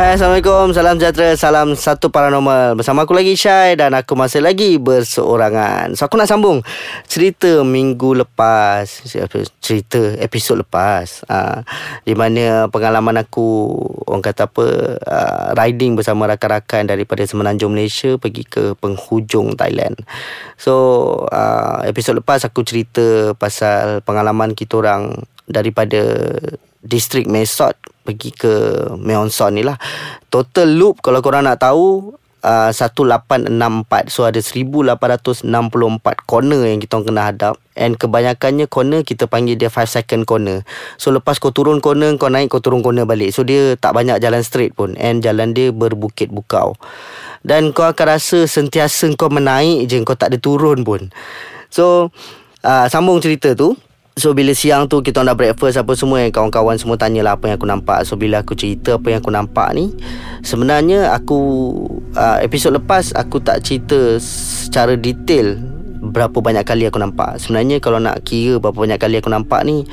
Hai, Assalamualaikum, salam sejahtera, salam satu paranormal. Bersama aku lagi Syai dan aku masih lagi berseorangan. So aku nak sambung cerita minggu lepas Cerita episod lepas. Uh, Di mana pengalaman aku, orang kata apa uh, Riding bersama rakan-rakan daripada Semenanjung Malaysia Pergi ke penghujung Thailand. So uh, episod lepas aku cerita pasal pengalaman kita orang Daripada distrik Mesot pergi ke Meonson ni lah. Total loop kalau korang nak tahu uh, 1864. So ada 1864 corner yang kita kena hadap. And kebanyakannya corner kita panggil dia 5 second corner. So lepas kau turun corner, kau naik, kau turun corner balik. So dia tak banyak jalan straight pun. And jalan dia berbukit bukau. Dan kau akan rasa sentiasa kau menaik je, kau tak ada turun pun. So, uh, sambung cerita tu. So bila siang tu kita dah breakfast apa semua yang kawan-kawan semua tanyalah apa yang aku nampak. So bila aku cerita apa yang aku nampak ni, sebenarnya aku uh, episod lepas aku tak cerita secara detail berapa banyak kali aku nampak. Sebenarnya kalau nak kira berapa banyak kali aku nampak ni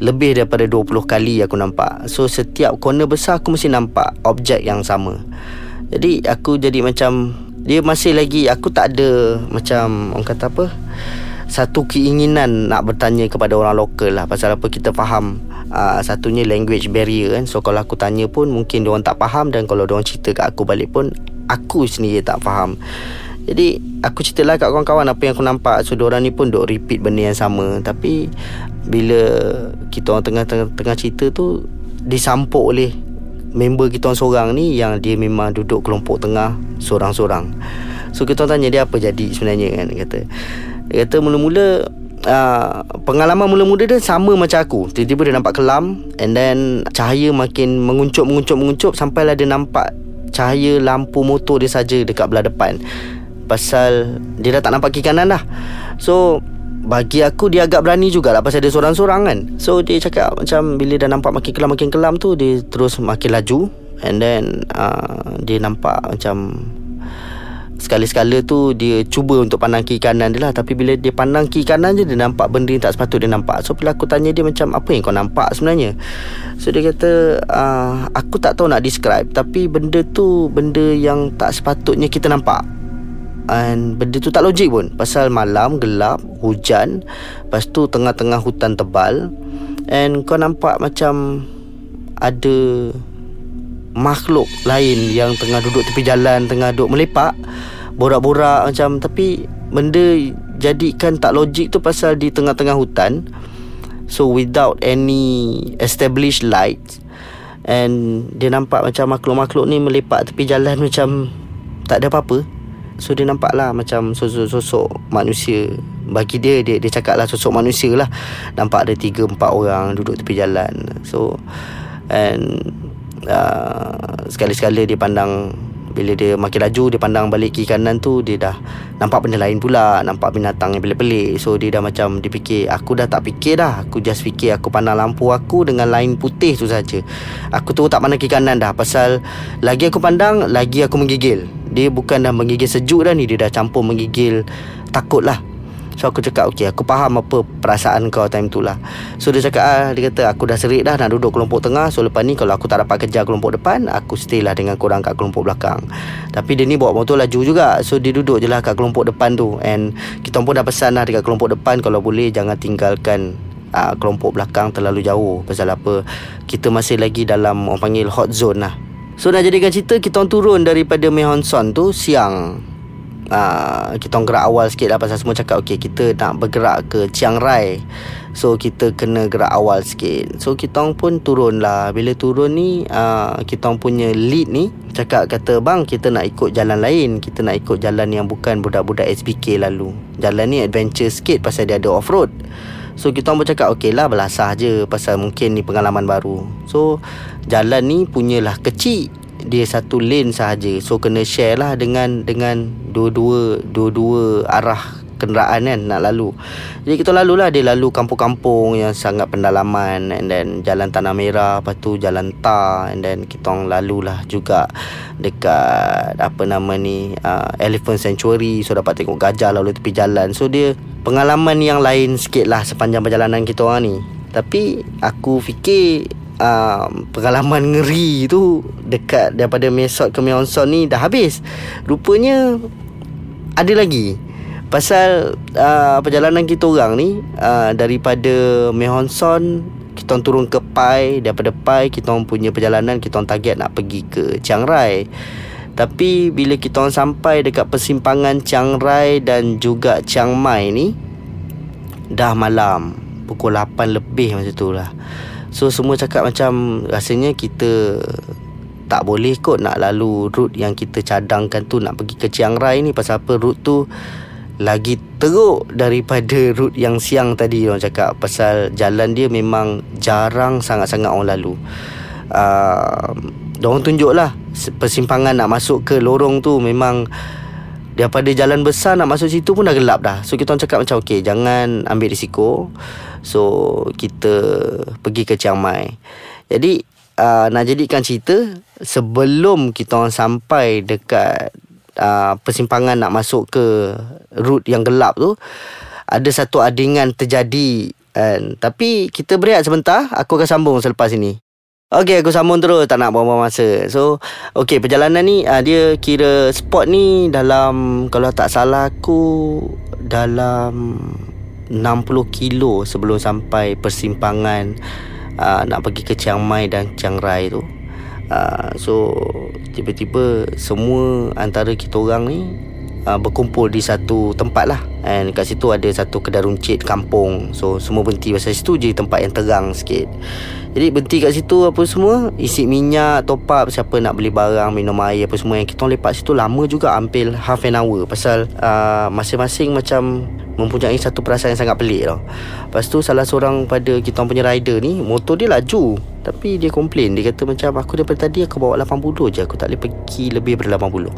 lebih daripada 20 kali aku nampak. So setiap corner besar aku mesti nampak objek yang sama. Jadi aku jadi macam dia masih lagi aku tak ada macam orang kata apa? Satu keinginan nak bertanya kepada orang lokal lah. Pasal apa kita faham uh, satunya language barrier kan. So kalau aku tanya pun mungkin dia orang tak faham dan kalau dia orang cerita kat aku balik pun aku sendiri tak faham. Jadi aku ceritalah kat kawan-kawan apa yang aku nampak. So orang ni pun duk repeat benda yang sama. Tapi bila kita orang tengah-tengah tengah cerita tu disampuk oleh member kita orang seorang ni yang dia memang duduk kelompok tengah seorang-seorang. So kita tanya dia apa jadi sebenarnya kan kata dia kata mula-mula uh, Pengalaman mula-mula dia sama macam aku. Tiba-tiba dia nampak kelam And then Cahaya makin menguncup, menguncup, menguncup Sampailah dia nampak Cahaya lampu motor dia saja Dekat belah depan. Pasal Dia dah tak nampak kiri kanan dah. So bagi aku dia agak berani jugalah Pasal dia seorang-seorang kan. So dia cakap macam Bila dah nampak makin kelam makin kelam tu Dia terus makin laju. And then uh, Dia nampak macam Sekali-sekala tu dia cuba untuk pandang kiri kanan dia lah. Tapi bila dia pandang kiri kanan je Dia nampak benda yang tak sepatut dia nampak. So bila aku tanya dia macam Apa yang kau nampak sebenarnya? So dia kata uh, Aku tak tahu nak describe. Tapi benda tu Benda yang tak sepatutnya kita nampak. And benda tu tak logik pun. Pasal malam gelap Hujan. Lepas tu tengah-tengah hutan tebal. And kau nampak macam Ada makhluk lain yang tengah duduk tepi jalan tengah duduk melepak borak-borak macam. Tapi benda jadikan tak logik tu pasal di tengah-tengah hutan. So without any established light and dia nampak macam makhluk-makhluk ni melepak tepi jalan macam tak ada apa-apa. So dia nampak lah macam sosok-sosok manusia. Bagi dia dia dia cakap lah sosok manusia lah. Nampak ada 3 4 orang duduk tepi jalan. So and uh, sekali-sekala dia pandang bila dia makin laju dia pandang balik kiri kanan tu dia dah nampak benda lain pula nampak binatang yang pelik-pelik. So dia dah macam dia fikir aku dah tak fikir dah. Aku just fikir aku pandang lampu aku dengan lain putih tu saja. Aku tu tak pandang kiri kanan dah. Pasal lagi aku pandang lagi aku menggigil. Dia bukan dah menggigil sejuk dah ni dia dah campur menggigil takut lah So aku cakap Okay aku faham apa Perasaan kau time tu lah. So dia cakap ah, Dia kata aku dah serik dah Nak duduk kelompok tengah. So lepas ni Kalau aku tak dapat kerja kelompok depan Aku stay lah dengan korang Kat kelompok belakang. Tapi dia ni bawa motor laju juga. So dia duduk je lah Kat kelompok depan tu. And Kita pun dah pesan lah Dekat kelompok depan Kalau boleh Jangan tinggalkan uh, Kelompok belakang Terlalu jauh. Pasal apa? Kita masih lagi dalam Orang panggil hot zone lah. So nak jadikan cerita Kita turun daripada Mehonson tu Siang uh, kita gerak awal sikit lah pasal semua cakap okay kita nak bergerak ke Chiang Rai. So kita kena gerak awal sikit. So kita pun turun lah. Bila turun ni uh, kita punya lead ni cakap kata bang kita nak ikut jalan lain. Kita nak ikut jalan yang bukan budak-budak SPK lalu. Jalan ni adventure sikit pasal dia ada off-road. So kita orang bercakap okey lah belasah je Pasal mungkin ni pengalaman baru. So jalan ni punyalah kecil dia satu lane sahaja so kena share lah dengan dengan dua-dua dua-dua arah kenderaan kan nak lalu. Jadi kita lalu lah dia lalu kampung-kampung yang sangat pendalaman and then jalan Tanah Merah, lepas tu jalan Tar and then kita orang lalu lah juga dekat apa nama ni uh, Elephant Sanctuary so dapat tengok gajah lalu tepi jalan. So dia pengalaman yang lain sikit lah sepanjang perjalanan kita orang ni. Tapi aku fikir uh, pengalaman ngeri tu dekat daripada Mesot ke Meonson ni dah habis. Rupanya ada lagi. Pasal uh, perjalanan kita orang ni uh, daripada Mehonson kita turun ke Pai daripada Pai kita punya perjalanan kita target nak pergi ke Chiang Rai. Tapi bila kita sampai dekat persimpangan Chiang Rai dan juga Chiang Mai ni dah malam pukul 8 lebih masa tu lah. So semua cakap macam rasanya kita tak boleh kot nak lalu route yang kita cadangkan tu nak pergi ke Chiang Rai ni pasal apa route tu lagi teruk daripada route yang siang tadi orang cakap pasal jalan dia memang jarang sangat-sangat orang lalu. Uh, Diorang tunjuk lah Persimpangan nak masuk ke lorong tu Memang Daripada jalan besar Nak masuk situ pun dah gelap dah So kita orang cakap macam Okay jangan ambil risiko So kita pergi ke Chiang Mai. Jadi uh, nak jadikan cerita sebelum kita orang sampai dekat uh, persimpangan nak masuk ke route yang gelap tu ada satu adingan terjadi kan. Tapi kita berehat sebentar, aku akan sambung selepas ini. Okey, aku sambung terus tak nak buang-buang masa. So, okey perjalanan ni uh, dia kira spot ni dalam kalau tak salah aku dalam 60 kilo sebelum sampai persimpangan uh, nak pergi ke Chiang Mai dan Chiang Rai tu. Uh, so tiba-tiba semua antara kita orang ni uh, berkumpul di satu tempat lah. And kat situ ada satu kedai runcit kampung. So semua berhenti pasal situ je tempat yang terang sikit. Jadi berhenti kat situ apa semua Isi minyak, top up Siapa nak beli barang, minum air apa semua Yang kita lepak situ lama juga Hampir half an hour. Pasal uh, masing-masing macam Mempunyai satu perasaan yang sangat pelik tau. Lepas tu salah seorang pada kita punya rider ni Motor dia laju. Tapi dia komplain. Dia kata macam aku daripada tadi aku bawa 80 je Aku tak boleh pergi lebih daripada 80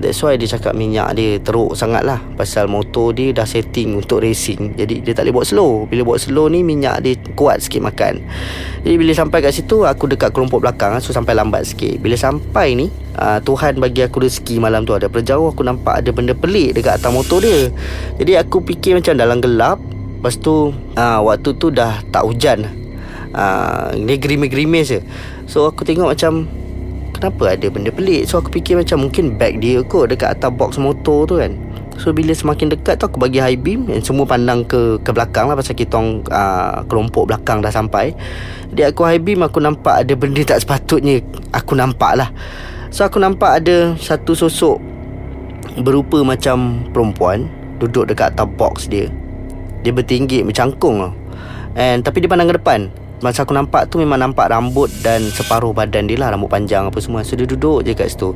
That's why dia cakap minyak dia teruk sangat lah Pasal motor dia dah setting untuk racing. Jadi dia tak boleh buat slow. Bila buat slow ni minyak dia kuat sikit makan. Jadi bila sampai kat situ Aku dekat kelompok belakang So sampai lambat sikit. Bila sampai ni uh, Tuhan bagi aku rezeki malam tu. Ada Perjauh aku nampak ada benda pelik dekat atas motor dia. Jadi aku fikir macam dalam gelap Lepas tu uh, waktu tu dah tak hujan. Uh, Dia gerimis-gerimis je. So aku tengok macam kenapa ada benda pelik? So aku fikir macam mungkin bag dia kot Dekat atas box motor tu kan. So bila semakin dekat tu aku bagi high beam Dan semua pandang ke ke belakang lah Pasal kita orang uh, kelompok belakang dah sampai. Jadi aku high beam aku nampak ada benda tak sepatutnya. Aku nampak lah. So aku nampak ada satu sosok Berupa macam perempuan Duduk dekat atas box dia. Dia bertinggi mencangkung lah. And, tapi dia pandang ke depan Masa aku nampak tu memang nampak rambut dan separuh badan dia lah Rambut panjang apa semua. So dia duduk je kat situ.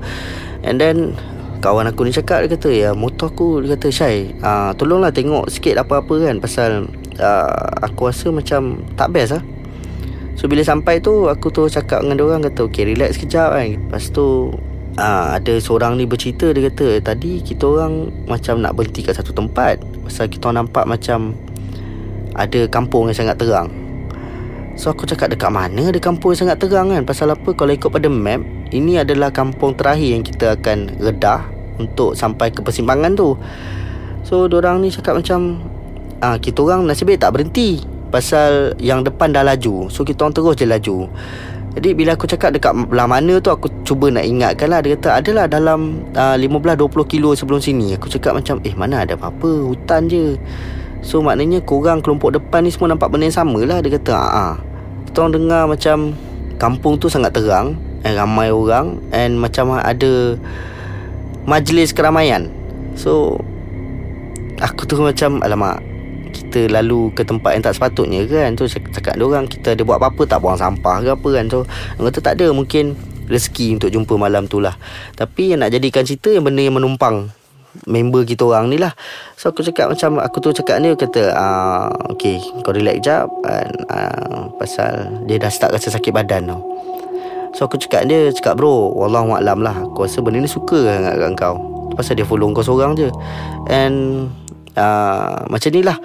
And then kawan aku ni cakap Dia kata ya motor aku Dia kata Syai uh, Tolonglah tengok sikit apa-apa kan Pasal uh, aku rasa macam tak best lah. So bila sampai tu aku tu cakap dengan dia orang Kata okay relax sekejap kan. Lepas tu uh, ada seorang ni bercerita Dia kata tadi kita orang macam nak berhenti kat satu tempat Pasal kita orang nampak macam ada kampung yang sangat terang So aku cakap dekat mana ada kampung sangat terang kan? Pasal apa? Kalau ikut pada map Ini adalah kampung terakhir yang kita akan redah Untuk sampai ke persimpangan tu. So orang ni cakap macam ah Kita orang nasib baik tak berhenti Pasal yang depan dah laju. So kita orang terus je laju. Jadi bila aku cakap dekat belah mana tu Aku cuba nak ingatkan lah. Dia kata adalah dalam uh, 15-20 kilo sebelum sini. Aku cakap macam Eh mana ada apa-apa? Hutan je So maknanya korang kelompok depan ni semua nampak benda yang sama lah Dia kata haa ah. Kita orang dengar macam Kampung tu sangat terang And ramai orang And macam ada Majlis keramaian. So Aku tu macam Alamak Kita lalu ke tempat yang tak sepatutnya kan? So cakap dia orang Kita ada buat apa-apa Tak buang sampah ke apa kan? So Dia kata tak ada mungkin Rezeki untuk jumpa malam tu lah. Tapi yang nak jadikan cerita Yang benda yang menumpang member kita orang ni lah. So aku cakap macam Aku tu cakap ni kata ah, Okay kau relax jap and, uh, Pasal Dia dah start rasa sakit badan tau. So aku cakap dia Cakap bro Wallahualam lah. Aku rasa benda ni suka sangat kat kau. Pasal dia follow kau seorang je. And uh, Macam ni lah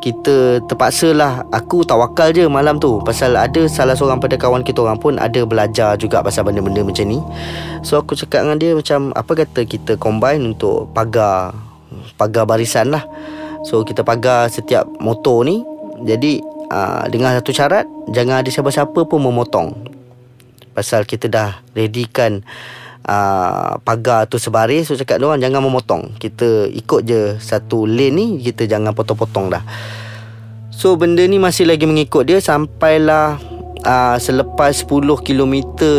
kita terpaksa lah. Aku tawakal je malam tu. Pasal ada salah seorang pada kawan kita orang pun Ada belajar juga pasal benda-benda macam ni. So aku cakap dengan dia macam Apa kata kita combine untuk pagar Pagar barisan lah. So kita pagar setiap motor ni. Jadi uh, dengan satu syarat Jangan ada siapa-siapa pun memotong. Pasal kita dah readykan uh, pagar tu sebaris so cakap dia orang jangan memotong. Kita ikut je satu lane ni kita jangan potong-potong dah. So benda ni masih lagi mengikut dia sampailah uh, selepas 10 km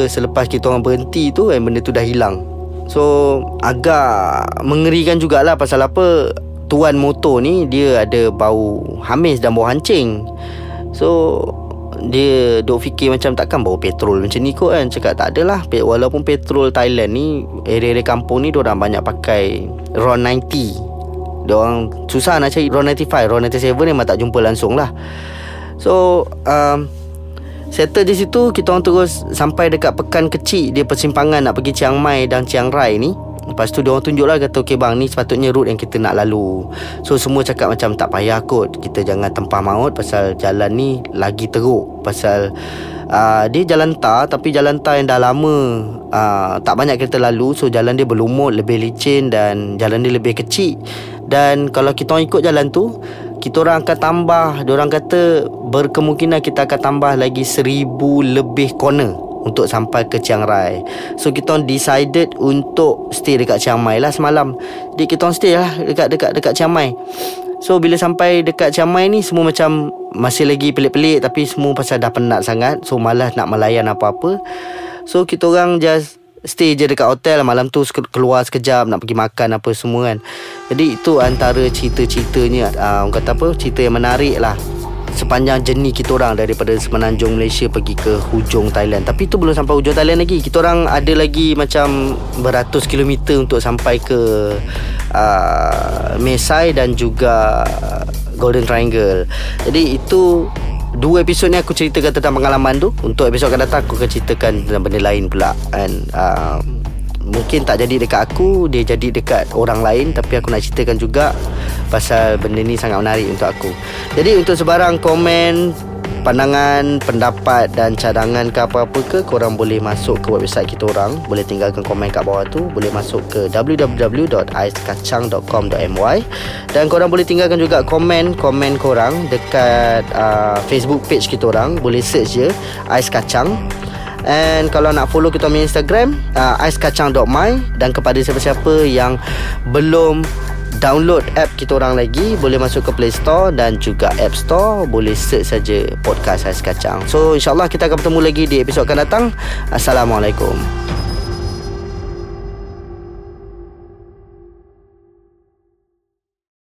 selepas kita orang berhenti tu eh, benda tu dah hilang. So agak mengerikan jugalah pasal apa tuan motor ni dia ada bau hamis dan bau hancing. So dia duk fikir macam takkan bawa petrol macam ni kot kan. Cakap tak adalah walaupun petrol Thailand ni area-area kampung ni orang banyak pakai RON 90 orang susah nak cari RON 95 RON 97 memang tak jumpa langsung lah. So um, settle di situ kita orang terus sampai dekat pekan kecil dia persimpangan nak pergi Chiang Mai dan Chiang Rai ni Lepas tu dia orang tunjuk lah Kata okay bang Ni sepatutnya route yang kita nak lalu. So semua cakap macam Tak payah kot Kita jangan tempah maut Pasal jalan ni Lagi teruk. Pasal uh, Dia jalan tar Tapi jalan tar yang dah lama uh, Tak banyak kereta lalu So jalan dia berlumut Lebih licin Dan jalan dia lebih kecil. Dan kalau kita orang ikut jalan tu kita orang akan tambah. Diorang kata Berkemungkinan kita akan tambah lagi Seribu lebih corner untuk sampai ke Chiang Rai. So kita decided untuk stay dekat Chiang Mai lah semalam. Jadi kita stay lah dekat dekat dekat Chiang Mai. So bila sampai dekat Chiang Mai ni semua macam masih lagi pelik-pelik tapi semua pasal dah penat sangat. So malas nak melayan apa-apa. So kita orang just stay je dekat hotel malam tu keluar sekejap nak pergi makan apa semua kan. Jadi itu antara cerita-ceritanya uh, kata apa cerita yang menarik lah sepanjang jenis kita orang daripada semenanjung Malaysia pergi ke hujung Thailand. Tapi tu belum sampai hujung Thailand lagi. Kita orang ada lagi macam beratus kilometer untuk sampai ke uh, Mesai dan juga Golden Triangle. Jadi itu dua episod ni aku ceritakan tentang pengalaman tu. Untuk episod akan datang aku akan ceritakan tentang benda lain pula. And uh, mungkin tak jadi dekat aku dia jadi dekat orang lain tapi aku nak ceritakan juga pasal benda ni sangat menarik untuk aku. Jadi untuk sebarang komen pandangan, pendapat dan cadangan ke apa-apa ke korang boleh masuk ke website kita orang. Boleh tinggalkan komen kat bawah tu. Boleh masuk ke www.aiskacang.com.my dan korang boleh tinggalkan juga komen komen korang dekat uh, Facebook page kita orang. Boleh search je Ais Kacang. And kalau nak follow kita punya Instagram uh, Aiskacang.my Dan kepada siapa-siapa yang belum download app kita orang lagi Boleh masuk ke Play Store dan juga App Store. Boleh search saja podcast Ais Kacang. So insyaAllah kita akan bertemu lagi di episod akan datang. Assalamualaikum